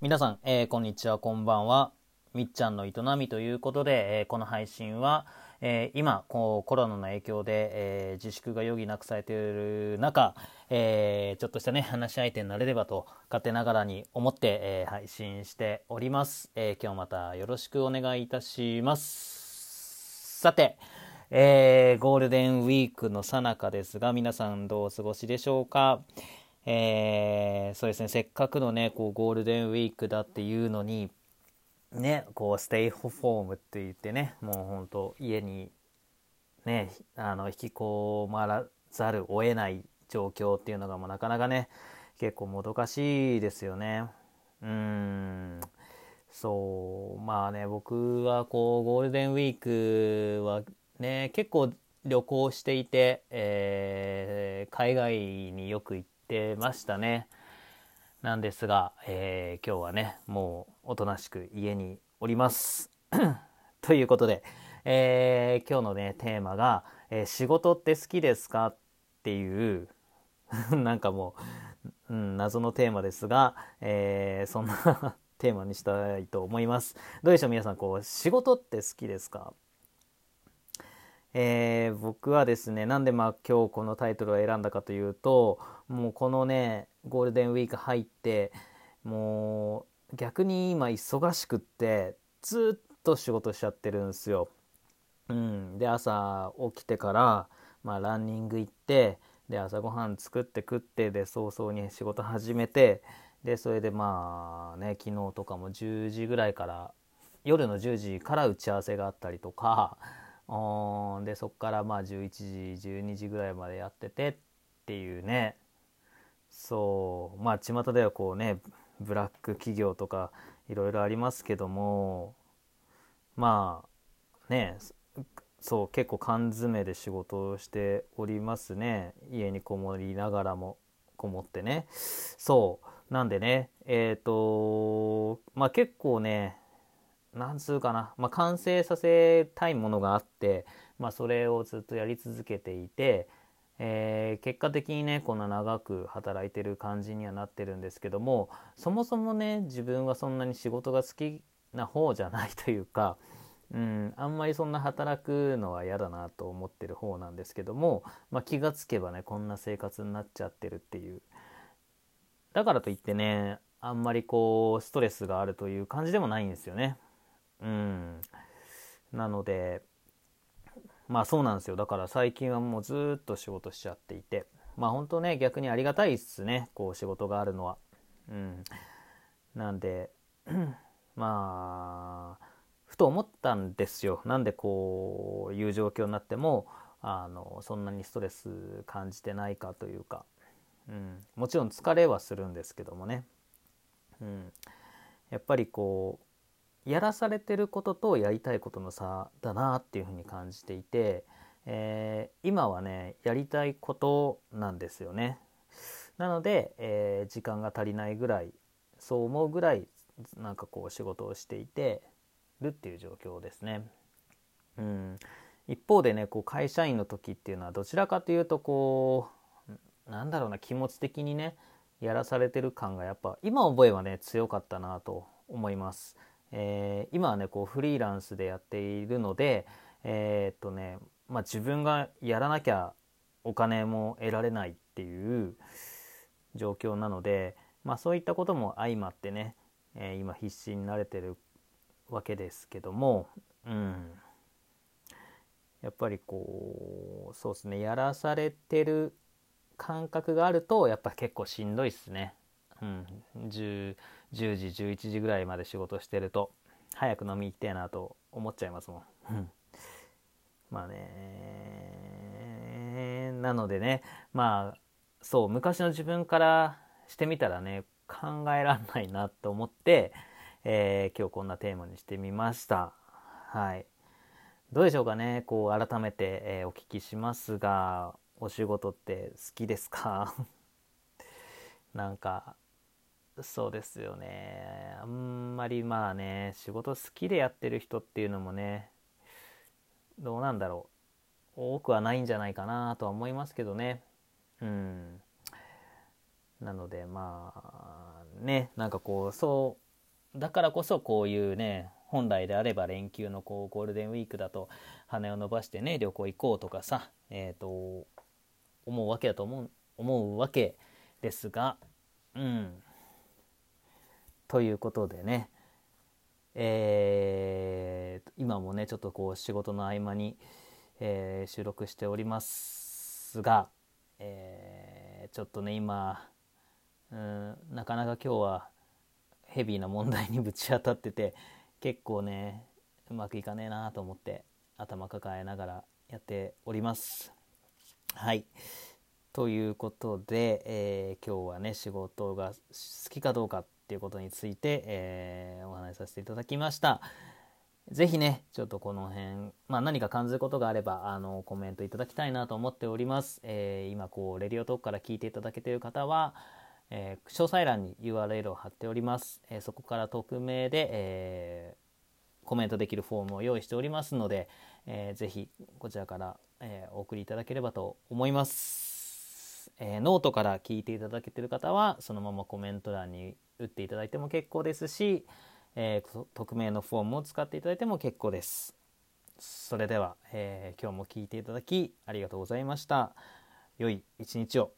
皆さん、えー、こんにちは、こんばんは。みっちゃんの営みということで、えー、この配信は、えー、今こうコロナの影響で、え自粛が余儀なくされている中、えちょっとしたね話し相手になれればと勝手ながらに思って、え配信しております、え今日またよろしくお願いいたします。さて、えゴールデンウィークの最中ですが皆さんどうお過ごしでしょうか？えー、そうですね。せっかくのねこうゴールデンウィークだっていうのにねこうステイホフォームって言ってねもうほんと家にねあの引きこまらざるを得ない状況っていうのがもうなかなかね結構もどかしいですよね。うん。そう。まあね僕はこうゴールデンウィークはね結構旅行していて、えー、海外によく行ってってましたね。なんですが、えー、今日はね、もうおとなしく家におります。ということで、えー、今日のね、テーマが、えー、仕事って好きですか？っていう なんかもう、うん、謎のテーマですが、えそんな テーマにしたいと思います。どうでしょう？皆さん、こう、仕事って好きですか？えー、僕はですねなんでまあ今日このタイトルを選んだかというともうこのねゴールデンウィーク入ってもう逆に今忙しくってずっと仕事しちゃってるんですよ。うん、で朝起きてから、まあ、ランニング行ってで朝ごはん作って食ってで早々に仕事始めてでそれでまあね昨日とかも10時ぐらいから夜の10時から打ち合わせがあったりとかでそこからまあ11時12時ぐらいまでやっててっていうね。そう。まあ巷ではこうねブラック企業とかいろいろありますけども。まあねそう結構缶詰で仕事をしておりますね。家にこもりながらもこもってね。そう。なんでねえっ、ー、とまあ結構ねなんつうかな、まあ、完成させたいものがあって、まあ、それをずっとやり続けていて、えー、結果的にねこんな長く働いてる感じにはなってるんですけどもそもそもね自分はそんなに仕事が好きな方じゃないというか、うん、あんまりそんな働くのは嫌だなと思ってる方なんですけども、まあ、気がつけばねこんな生活になっちゃってるっていうだからといってねあんまりこうストレスがあるという感じでもないんですよね。うん。なのでまあそうなんですよ。だから最近はもうずっと仕事しちゃっていて。まあ本当ね逆にありがたいっすね。こう仕事があるのは。うん。なんで まあふと思ったんですよ。なんでこういう状況になってもあのそんなにストレス感じてないかというか、うん、もちろん疲れはするんですけどもね、うん、やっぱりこうやらされてることとやりたいことの差だなっていうふうに感じていて、えー、今はねやりたいことなんですよね。なので、えー、時間が足りないぐらいそう思うぐらいなんかこう仕事をしていてるっていう状況ですね。うん、一方でねこう会社員の時っていうのはどちらかというとこうなんだろうな気持ち的にねやらされてる感がやっぱ今思えばね強かったなと思います。えー、今はねこうフリーランスでやっているのでえー、っとねまあ自分がやらなきゃお金も得られないっていう状況なので、まあ、そういったことも相まってね、えー、今必死になれてるわけですけども、うん、やっぱりこうそうですねやらされてる感覚があるとやっぱ結構しんどいっすね。うん、10, 10時11時ぐらいまで仕事してると早く飲み行きたいなと思っちゃいますもん。まあねなのでねまあそう昔の自分からしてみたらね考えらんないなと思って、えー、今日こんなテーマにしてみました。はい。どうでしょうかねこう改めて、えー、お聞きしますがお仕事って好きですか？なんかそうですよね。あんまりまあね仕事好きでやってる人っていうのもねどうなんだろう。多くはないんじゃないかなとは思いますけどね。うん。なのでまあねなんかこうそうだからこそこういうね本来であれば連休のこうゴールデンウィークだと羽を伸ばしてね旅行行こうとかさ、えーと、思うわけだと思う思うわけですがうん。ということでねえー、今もねちょっとこう仕事の合間に、えー、収録しておりますが、えー、ちょっとね今うんなかなか今日はヘビーな問題にぶち当たってて結構ねうまくいかねえなと思って頭抱えながらやっております。はいということで、えー、今日はね仕事が好きかどうかっていうことについて、えー、お話しさせていただきました。ぜひね、ちょっとこの辺、まあ、何か感じることがあれば、あの、コメントいただきたいなと思っております。えー、今、こう、 Radiotalk から聞いていただけている方は、えー、詳細欄に URL を貼っております。えー、そこから匿名で、えコメントできるフォームを用意しておりますので、えー、ぜひこちらから、えお送りいただければと思います。えノートから聞いていただけてる方は、そのままコメント欄に打っていただいても結構ですし、え匿名のフォームを使っていただいても結構です。それでは、え今日も聞いていただきありがとうございました。良い一日を。